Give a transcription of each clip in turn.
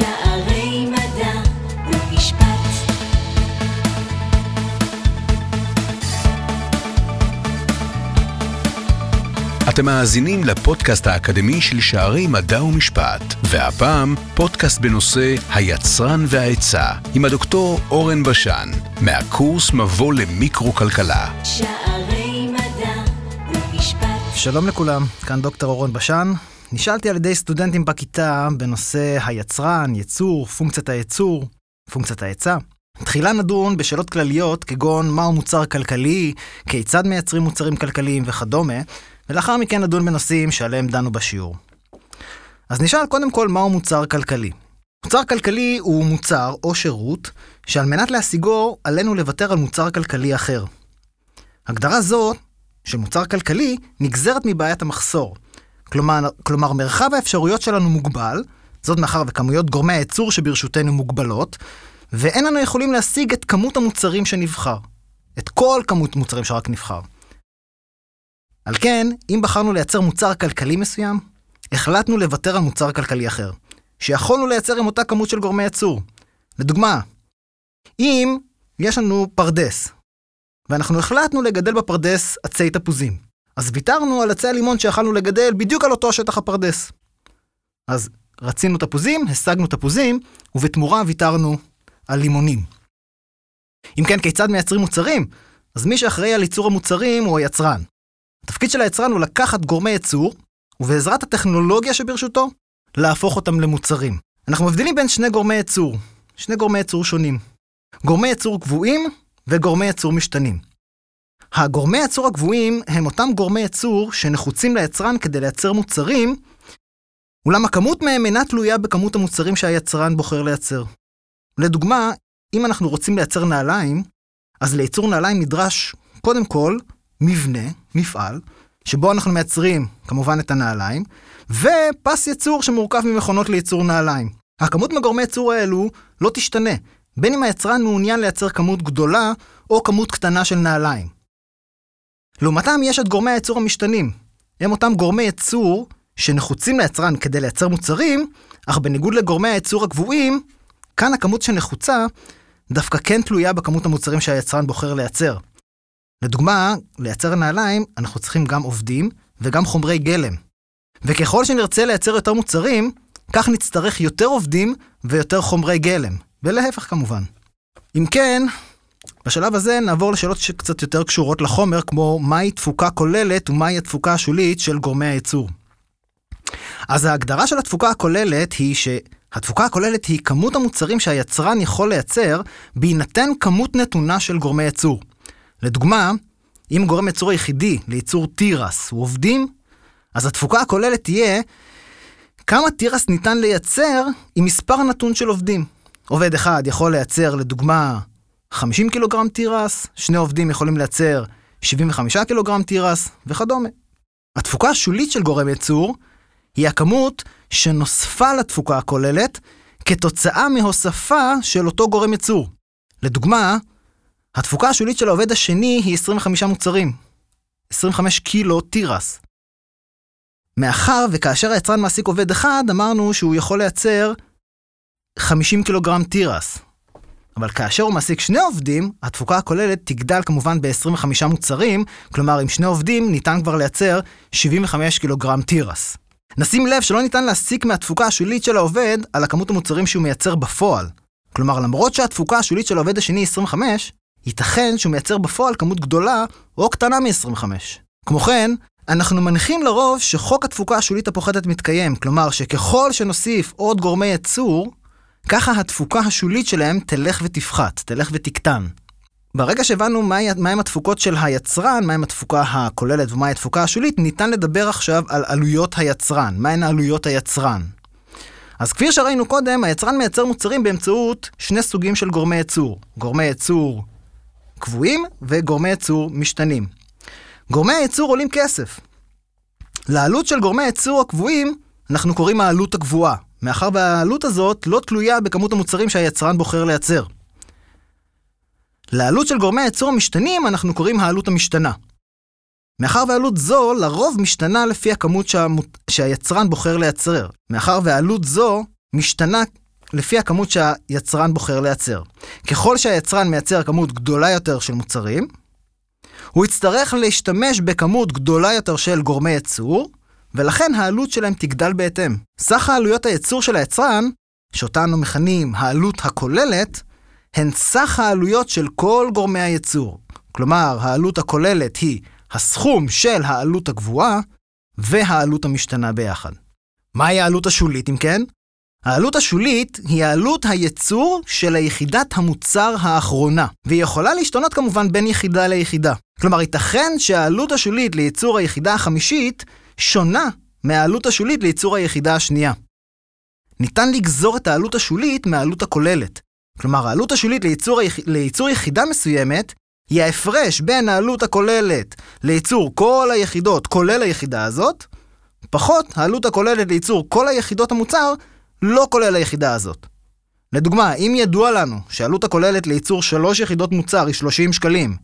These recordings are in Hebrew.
שערי מדע ומשפט. אתם מאזינים לפודקאסט האקדמי של שערי מדע ומשפט, והפעם פודקאסט בנושא היצרן והעצה, עם הדוקטור אורן בשן, מהקורס מבוא למיקרו-כלכלה. שערי מדע ומשפט. שלום לכולם, כאן דוקטור אורון בשן. נשאלתי על ידי סטודנטים בכיתה בנושא היצרן, יצור, פונקציית הייצור, פונקציית ההיצע. תחילה נדון בשאלות כלליות כגון מהו מוצר כלכלי, כיצד מייצרים מוצרים כלכליים וכדומה, ולאחר מכן נדון בנושאים שעליהם דנו בשיעור. אז נשאל קודם כל מהו מוצר כלכלי. מוצר כלכלי הוא מוצר או שירות שעל מנת להשיגו עלינו לוותר על מוצר כלכלי אחר. הגדרה זו של מוצר כלכלי נגזרת מבעיית המחסור. כלומר, כלומר, מרחב האפשרויות שלנו מוגבל, זאת מאחר וכמויות גורמי הייצור שברשותנו מוגבלות, ואין לנו יכולים להשיג את כמות המוצרים שנבחר. את כל כמות מוצרים שרק נבחר. על כן, אם בחרנו לייצר מוצר כלכלי מסוים, החלטנו לוותר על מוצר כלכלי אחר, שיכולנו לייצר עם אותה כמות של גורמי ייצור. לדוגמה, אם יש לנו פרדס, ואנחנו החלטנו לגדל בפרדס עצי תפוזים, אז ויתרנו על עצי הלימון שיכלנו לגדל בדיוק על אותו שטח הפרדס. אז רצינו תפוזים, השגנו תפוזים, ובתמורה ויתרנו על לימונים. אם כן, כיצד מייצרים מוצרים? אז מי שאחראי על ייצור המוצרים הוא היצרן. התפקיד של היצרן הוא לקחת גורמי ייצור, ובעזרת הטכנולוגיה שברשותו, להפוך אותם למוצרים. אנחנו מבדילים בין שני גורמי ייצור, שני גורמי ייצור שונים. גורמי ייצור קבועים וגורמי ייצור משתנים. הגורמי ייצור הקבועים הם אותם גורמי ייצור שנחוצים ליצרן כדי לייצר מוצרים, אולם הכמות מהם אינה תלויה בכמות המוצרים שהיצרן בוחר לייצר. לדוגמה, אם אנחנו רוצים לייצר נעליים, אז לייצור נעליים נדרש, קודם כל, מבנה, מפעל, שבו אנחנו מייצרים כמובן את הנעליים, ופס ייצור שמורכב ממכונות לייצור נעליים. הכמות מגורמי ייצור האלו לא תשתנה, בין אם היצרן מעוניין לייצר כמות גדולה או כמות קטנה של נעליים. לעומתם יש את גורמי הייצור המשתנים. הם אותם גורמי ייצור שנחוצים ליצרן כדי לייצר מוצרים, אך בניגוד לגורמי הייצור הקבועים, כאן הכמות שנחוצה דווקא כן תלויה בכמות המוצרים שהיצרן בוחר לייצר. לדוגמה, לייצר נעליים אנחנו צריכים גם עובדים וגם חומרי גלם. וככל שנרצה לייצר יותר מוצרים, כך נצטרך יותר עובדים ויותר חומרי גלם, ולהפך כמובן. אם כן, בשלב הזה נעבור לשאלות שקצת יותר קשורות לחומר, כמו מהי תפוקה כוללת ומהי התפוקה השולית של גורמי הייצור. אז ההגדרה של התפוקה הכוללת היא שהתפוקה הכוללת היא כמות המוצרים שהיצרן יכול לייצר בהינתן כמות נתונה של גורמי ייצור. לדוגמה, אם גורם ייצור היחידי לייצור תירס הוא עובדים, אז התפוקה הכוללת תהיה כמה תירס ניתן לייצר עם מספר נתון של עובדים. עובד אחד יכול לייצר, לדוגמה, 50 קילוגרם תירס, שני עובדים יכולים לייצר 75 קילוגרם תירס, וכדומה. התפוקה השולית של גורם ייצור היא הכמות שנוספה לתפוקה הכוללת כתוצאה מהוספה של אותו גורם ייצור. לדוגמה, התפוקה השולית של העובד השני היא 25 מוצרים. 25 קילו תירס. מאחר וכאשר היצרן מעסיק עובד אחד, אמרנו שהוא יכול לייצר 50 קילוגרם תירס. אבל כאשר הוא מעסיק שני עובדים, התפוקה הכוללת תגדל כמובן ב-25 מוצרים, כלומר עם שני עובדים ניתן כבר לייצר 75 קילוגרם תירס. נשים לב שלא ניתן להסיק מהתפוקה השולית של העובד על הכמות המוצרים שהוא מייצר בפועל. כלומר, למרות שהתפוקה השולית של העובד השני היא 25, ייתכן שהוא מייצר בפועל כמות גדולה או קטנה מ-25. כמו כן, אנחנו מניחים לרוב שחוק התפוקה השולית הפוחתת מתקיים, כלומר שככל שנוסיף עוד גורמי ייצור, ככה התפוקה השולית שלהם תלך ותפחת, תלך ותקטן. ברגע שהבנו מהם מה התפוקות של היצרן, מהם התפוקה הכוללת ומהי התפוקה השולית, ניתן לדבר עכשיו על עלויות היצרן. מהן עלויות היצרן? אז כפי שראינו קודם, היצרן מייצר מוצרים באמצעות שני סוגים של גורמי ייצור. גורמי ייצור קבועים וגורמי ייצור משתנים. גורמי הייצור עולים כסף. לעלות של גורמי הייצור הקבועים, אנחנו קוראים העלות הקבועה, מאחר והעלות הזאת לא תלויה בכמות המוצרים שהיצרן בוחר לייצר. לעלות של גורמי הייצור המשתנים אנחנו קוראים העלות המשתנה. מאחר ועלות זו לרוב משתנה לפי הכמות שהמות... שהיצרן בוחר לייצר. מאחר ועלות זו משתנה לפי הכמות שהיצרן בוחר לייצר. ככל שהיצרן מייצר כמות גדולה יותר של מוצרים, הוא יצטרך להשתמש בכמות גדולה יותר של גורמי ייצור, ולכן העלות שלהם תגדל בהתאם. סך העלויות הייצור של היצרן, שאותה אנו מכנים העלות הכוללת, הן סך העלויות של כל גורמי הייצור. כלומר, העלות הכוללת היא הסכום של העלות הגבוהה והעלות המשתנה ביחד. מהי העלות השולית, אם כן? העלות השולית היא העלות הייצור של היחידת המוצר האחרונה, והיא יכולה להשתנות כמובן בין יחידה ליחידה. כלומר, ייתכן שהעלות השולית לייצור היחידה החמישית שונה מהעלות השולית לייצור היחידה השנייה. ניתן לגזור את העלות השולית מהעלות הכוללת. כלומר, העלות השולית לייצור, היח... לייצור יחידה מסוימת היא ההפרש בין העלות הכוללת לייצור כל היחידות, כולל היחידה הזאת, פחות העלות הכוללת לייצור כל היחידות המוצר, לא כולל היחידה הזאת. לדוגמה, אם ידוע לנו שהעלות הכוללת לייצור שלוש יחידות מוצר היא 30 שקלים,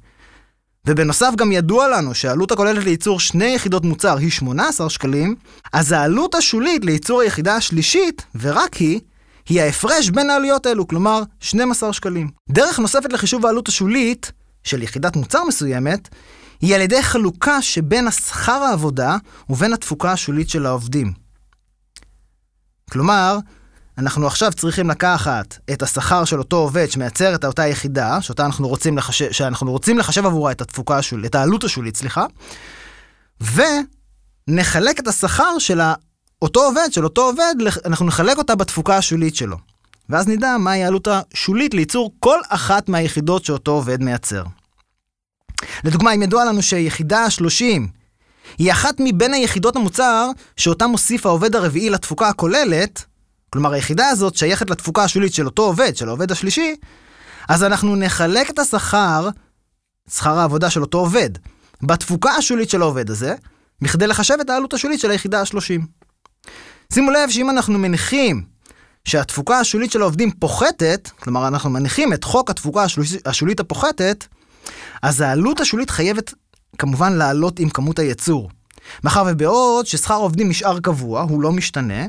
ובנוסף גם ידוע לנו שהעלות הכוללת לייצור שני יחידות מוצר היא 18 שקלים, אז העלות השולית לייצור היחידה השלישית, ורק היא, היא ההפרש בין העלויות האלו, כלומר 12 שקלים. דרך נוספת לחישוב העלות השולית של יחידת מוצר מסוימת, היא על ידי חלוקה שבין השכר העבודה ובין התפוקה השולית של העובדים. כלומר, אנחנו עכשיו צריכים לקחת את השכר של אותו עובד שמייצר את אותה יחידה, שאותה אנחנו רוצים לחשב, שאנחנו רוצים לחשב עבורה את התפוקה השולית, את העלות השולית, סליחה, ונחלק את השכר של אותו עובד, של אותו עובד, אנחנו נחלק אותה בתפוקה השולית שלו. ואז נדע מהי העלות השולית לייצור כל אחת מהיחידות שאותו עובד מייצר. לדוגמה, אם ידוע לנו שיחידה 30 היא אחת מבין היחידות המוצר שאותה מוסיף העובד הרביעי לתפוקה הכוללת, כלומר היחידה הזאת שייכת לתפוקה השולית של אותו עובד, של העובד השלישי, אז אנחנו נחלק את השכר, שכר העבודה של אותו עובד, בתפוקה השולית של העובד הזה, בכדי לחשב את העלות השולית של היחידה ה-30. שימו לב שאם אנחנו מניחים שהתפוקה השולית של העובדים פוחתת, כלומר אנחנו מניחים את חוק התפוקה השולית, הפוחתת, אז העלות השולית חייבת כמובן לעלות עם כמות הייצור. מאחר ובעוד ששכר העובדים נשאר קבוע, הוא לא משתנה,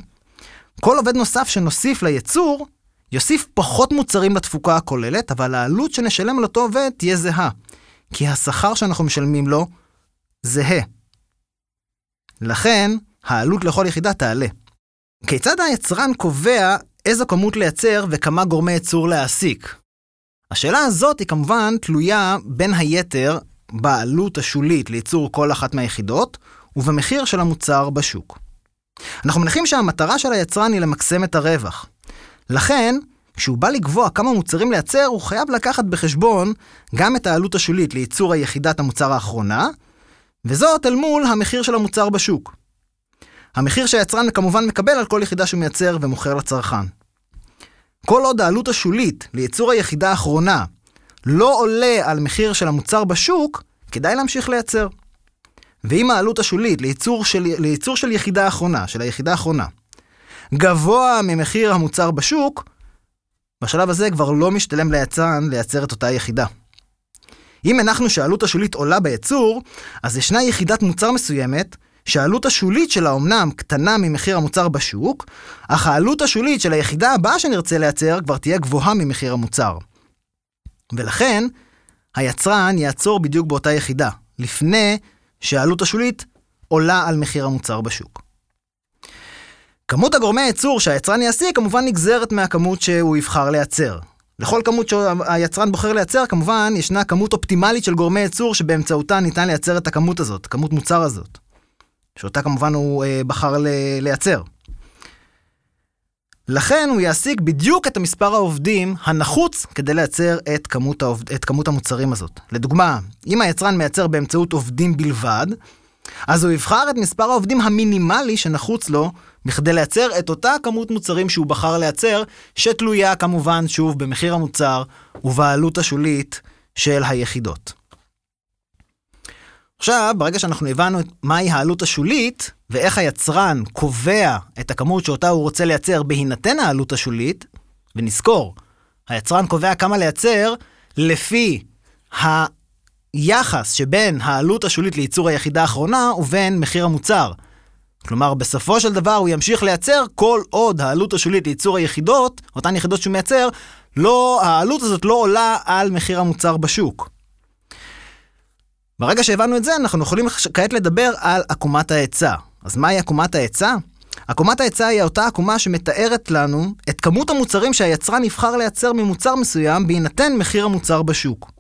כל עובד נוסף שנוסיף לייצור, יוסיף פחות מוצרים לתפוקה הכוללת, אבל העלות שנשלם על אותו עובד תהיה זהה. כי השכר שאנחנו משלמים לו זהה. לכן, העלות לכל יחידה תעלה. כיצד היצרן קובע איזו כמות לייצר וכמה גורמי ייצור להעסיק? השאלה הזאת היא כמובן תלויה בין היתר בעלות השולית לייצור כל אחת מהיחידות ובמחיר של המוצר בשוק. אנחנו מניחים שהמטרה של היצרן היא למקסם את הרווח. לכן, כשהוא בא לקבוע כמה מוצרים לייצר, הוא חייב לקחת בחשבון גם את העלות השולית לייצור היחידת המוצר האחרונה, וזאת אל מול המחיר של המוצר בשוק. המחיר שהיצרן כמובן מקבל על כל יחידה שהוא מייצר ומוכר לצרכן. כל עוד העלות השולית לייצור היחידה האחרונה לא עולה על מחיר של המוצר בשוק, כדאי להמשיך לייצר. ואם העלות השולית לייצור של, לייצור של יחידה אחרונה, של היחידה האחרונה, גבוה ממחיר המוצר בשוק, בשלב הזה כבר לא משתלם ליצרן לייצר את אותה יחידה. אם הנחנו שהעלות השולית עולה בייצור, אז ישנה יחידת מוצר מסוימת שהעלות השולית שלה אומנם קטנה ממחיר המוצר בשוק, אך העלות השולית של היחידה הבאה שנרצה לייצר כבר תהיה גבוהה ממחיר המוצר. ולכן, היצרן יעצור בדיוק באותה יחידה, לפני שהעלות השולית עולה על מחיר המוצר בשוק. כמות הגורמי הייצור שהיצרן יעסיק כמובן נגזרת מהכמות שהוא יבחר לייצר. לכל כמות שהיצרן בוחר לייצר, כמובן, ישנה כמות אופטימלית של גורמי ייצור שבאמצעותה ניתן לייצר את הכמות הזאת, כמות מוצר הזאת. שאותה כמובן הוא אה, בחר לייצר. לכן הוא יעסיק בדיוק את המספר העובדים הנחוץ כדי לייצר את כמות, העובד, את כמות המוצרים הזאת. לדוגמה, אם היצרן מייצר באמצעות עובדים בלבד, אז הוא יבחר את מספר העובדים המינימלי שנחוץ לו בכדי לייצר את אותה כמות מוצרים שהוא בחר לייצר, שתלויה כמובן שוב במחיר המוצר ובעלות השולית של היחידות. עכשיו, ברגע שאנחנו הבנו מהי העלות השולית, ואיך היצרן קובע את הכמות שאותה הוא רוצה לייצר בהינתן העלות השולית, ונזכור, היצרן קובע כמה לייצר לפי היחס שבין העלות השולית לייצור היחידה האחרונה ובין מחיר המוצר. כלומר, בסופו של דבר הוא ימשיך לייצר כל עוד העלות השולית לייצור היחידות, אותן יחידות שהוא מייצר, לא, העלות הזאת לא עולה על מחיר המוצר בשוק. ברגע שהבנו את זה, אנחנו יכולים כעת לדבר על עקומת ההיצע. אז מהי עקומת ההיצע? עקומת ההיצע היא אותה עקומה שמתארת לנו את כמות המוצרים שהיצרן יבחר לייצר ממוצר מסוים בהינתן מחיר המוצר בשוק.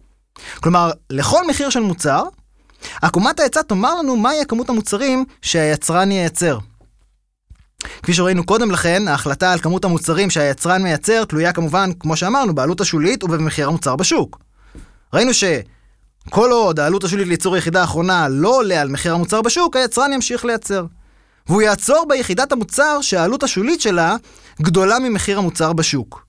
כלומר, לכל מחיר של מוצר, עקומת ההיצע תאמר לנו מהי הכמות המוצרים שהיצרן ייצר. כפי שראינו קודם לכן, ההחלטה על כמות המוצרים שהיצרן מייצר תלויה כמובן, כמו שאמרנו, בעלות השולית ובמחיר המוצר בשוק. ראינו שכל עוד העלות השולית לייצור היחידה האחרונה לא עולה על מחיר המוצר בשוק, היצרן ימשיך לייצר. והוא יעצור ביחידת המוצר שהעלות השולית שלה גדולה ממחיר המוצר בשוק.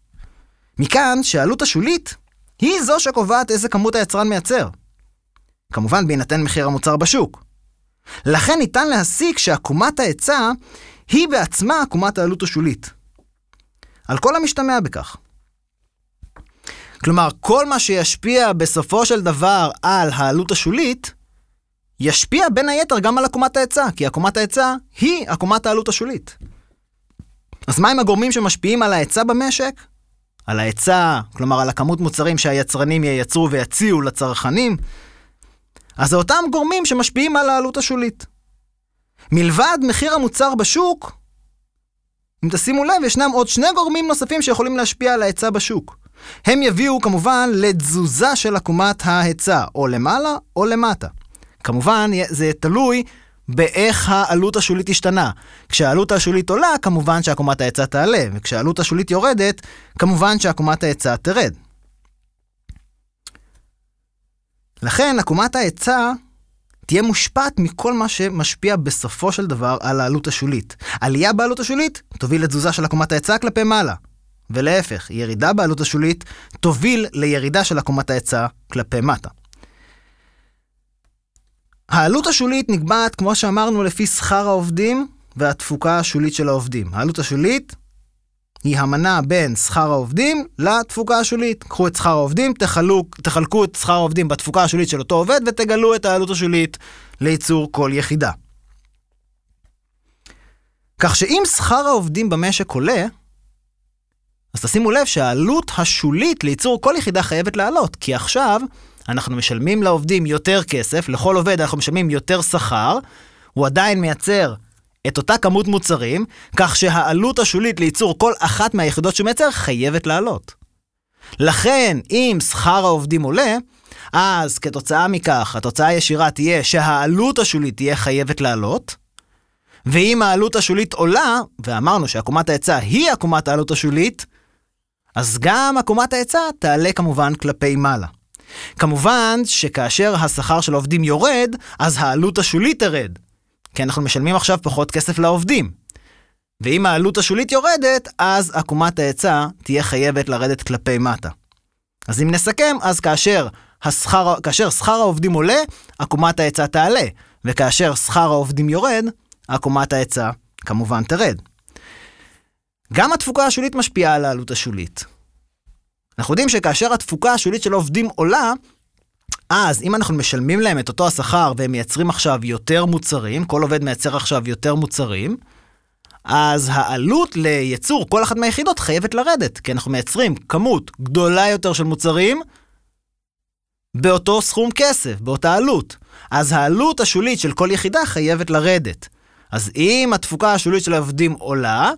מכאן שהעלות השולית היא זו שקובעת איזה כמות היצרן מייצר. כמובן בהינתן מחיר המוצר בשוק. לכן ניתן להסיק שעקומת ההיצע היא בעצמה עקומת העלות השולית. על כל המשתמע בכך. כלומר, כל מה שישפיע בסופו של דבר על העלות השולית, ישפיע בין היתר גם על עקומת ההיצע, כי עקומת ההיצע היא עקומת העלות השולית. אז מהם הגורמים שמשפיעים על ההיצע במשק? על ההיצע, כלומר על הכמות מוצרים שהיצרנים ייצרו ויציעו לצרכנים, אז זה אותם גורמים שמשפיעים על העלות השולית. מלבד מחיר המוצר בשוק, אם תשימו לב, ישנם עוד שני גורמים נוספים שיכולים להשפיע על ההיצע בשוק. הם יביאו כמובן לתזוזה של עקומת ההיצע, או למעלה או למטה. כמובן, זה תלוי באיך העלות השולית השתנה. כשהעלות השולית עולה, כמובן שעקומת ההיצע תעלה, וכשהעלות השולית יורדת, כמובן שעקומת ההיצע תרד. לכן עקומת ההיצע תהיה מושפעת מכל מה שמשפיע בסופו של דבר על העלות השולית. עלייה בעלות השולית תוביל לתזוזה של עקומת ההיצע כלפי מעלה. ולהפך, ירידה בעלות השולית תוביל לירידה של עקומת ההיצע כלפי מטה. העלות השולית נקבעת, כמו שאמרנו, לפי שכר העובדים והתפוקה השולית של העובדים. העלות השולית היא המנה בין שכר העובדים לתפוקה השולית. קחו את שכר העובדים, תחלוק, תחלקו את שכר העובדים בתפוקה השולית של אותו עובד ותגלו את העלות השולית לייצור כל יחידה. כך שאם שכר העובדים במשק עולה, אז תשימו לב שהעלות השולית לייצור כל יחידה חייבת לעלות, כי עכשיו אנחנו משלמים לעובדים יותר כסף, לכל עובד אנחנו משלמים יותר שכר, הוא עדיין מייצר את אותה כמות מוצרים, כך שהעלות השולית לייצור כל אחת מהיחידות שהוא מייצר חייבת לעלות. לכן, אם שכר העובדים עולה, אז כתוצאה מכך, התוצאה הישירה תהיה שהעלות השולית תהיה חייבת לעלות, ואם העלות השולית עולה, ואמרנו שעקומת ההיצע היא עקומת העלות השולית, אז גם עקומת ההיצע תעלה כמובן כלפי מעלה. כמובן שכאשר השכר של העובדים יורד, אז העלות השולית תרד. כי אנחנו משלמים עכשיו פחות כסף לעובדים. ואם העלות השולית יורדת, אז עקומת ההיצע תהיה חייבת לרדת כלפי מטה. אז אם נסכם, אז כאשר, השכר, כאשר שכר העובדים עולה, עקומת ההיצע תעלה, וכאשר שכר העובדים יורד, עקומת ההיצע כמובן תרד. גם התפוקה השולית משפיעה על העלות השולית. אנחנו יודעים שכאשר התפוקה השולית של העובדים עולה, אז אם אנחנו משלמים להם את אותו השכר והם מייצרים עכשיו יותר מוצרים, כל עובד מייצר עכשיו יותר מוצרים, אז העלות לייצור כל אחת מהיחידות חייבת לרדת, כי אנחנו מייצרים כמות גדולה יותר של מוצרים באותו סכום כסף, באותה עלות. אז העלות השולית של כל יחידה חייבת לרדת. אז אם התפוקה השולית של העובדים עולה,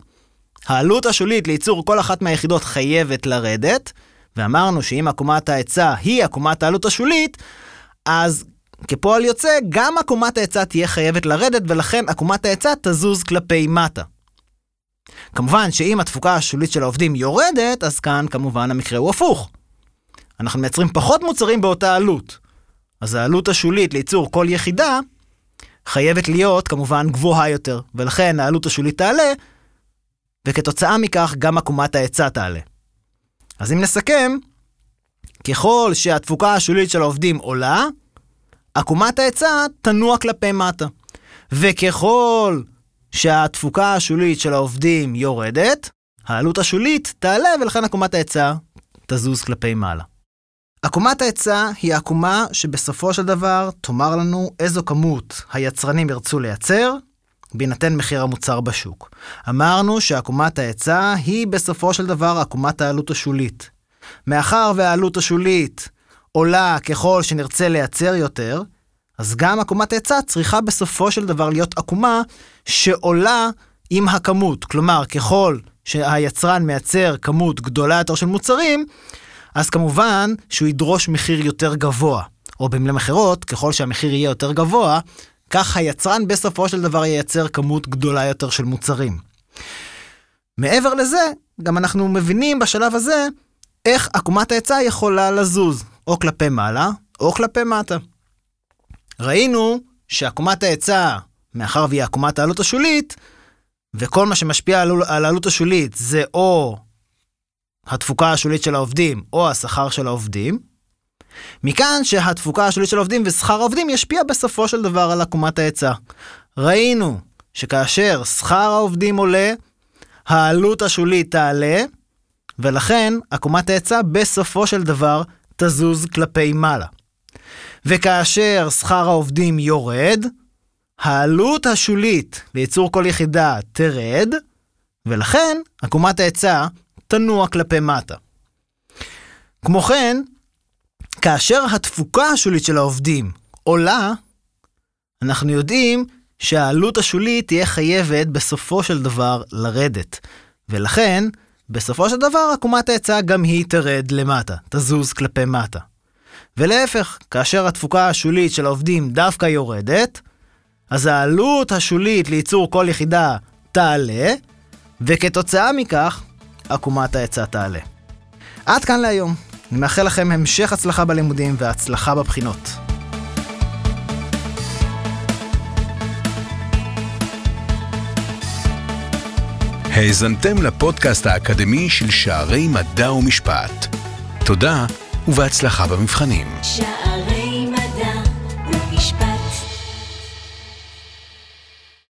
העלות השולית לייצור כל אחת מהיחידות חייבת לרדת, ואמרנו שאם עקומת ההיצע היא עקומת העלות השולית, אז כפועל יוצא, גם עקומת ההיצע תהיה חייבת לרדת, ולכן עקומת ההיצע תזוז כלפי מטה. כמובן שאם התפוקה השולית של העובדים יורדת, אז כאן כמובן המקרה הוא הפוך. אנחנו מייצרים פחות מוצרים באותה עלות. אז העלות השולית לייצור כל יחידה חייבת להיות כמובן גבוהה יותר, ולכן העלות השולית תעלה, וכתוצאה מכך גם עקומת ההיצע תעלה. אז אם נסכם, ככל שהתפוקה השולית של העובדים עולה, עקומת ההיצע תנוע כלפי מטה. וככל שהתפוקה השולית של העובדים יורדת, העלות השולית תעלה ולכן עקומת ההיצע תזוז כלפי מעלה. עקומת ההיצע היא העקומה שבסופו של דבר תאמר לנו איזו כמות היצרנים ירצו לייצר, בהינתן מחיר המוצר בשוק. אמרנו שעקומת ההיצע היא בסופו של דבר עקומת העלות השולית. מאחר והעלות השולית עולה ככל שנרצה לייצר יותר, אז גם עקומת ההיצע צריכה בסופו של דבר להיות עקומה שעולה עם הכמות. כלומר, ככל שהיצרן מייצר כמות גדולה יותר של מוצרים, אז כמובן שהוא ידרוש מחיר יותר גבוה. או במילים אחרות, ככל שהמחיר יהיה יותר גבוה, כך היצרן בסופו של דבר ייצר כמות גדולה יותר של מוצרים. מעבר לזה, גם אנחנו מבינים בשלב הזה איך עקומת ההיצע יכולה לזוז, או כלפי מעלה, או כלפי מטה. ראינו שעקומת ההיצע, מאחר והיא עקומת העלות השולית, וכל מה שמשפיע על העלות השולית זה או התפוקה השולית של העובדים או השכר של העובדים, מכאן שהתפוקה השולית של העובדים ושכר העובדים ישפיע בסופו של דבר על עקומת ההיצע. ראינו שכאשר שכר העובדים עולה, העלות השולית תעלה, ולכן עקומת ההיצע בסופו של דבר תזוז כלפי מעלה. וכאשר שכר העובדים יורד, העלות השולית לייצור כל יחידה תרד, ולכן עקומת ההיצע תנוע כלפי מטה. כמו כן, כאשר התפוקה השולית של העובדים עולה, אנחנו יודעים שהעלות השולית תהיה חייבת בסופו של דבר לרדת. ולכן, בסופו של דבר עקומת ההיצע גם היא תרד למטה, תזוז כלפי מטה. ולהפך, כאשר התפוקה השולית של העובדים דווקא יורדת, אז העלות השולית לייצור כל יחידה תעלה, וכתוצאה מכך, עקומת ההיצע תעלה. עד כאן להיום. אני מאחל לכם המשך הצלחה בלימודים והצלחה בבחינות. האזנתם לפודקאסט האקדמי של שערי מדע ומשפט. תודה ובהצלחה במבחנים. שערי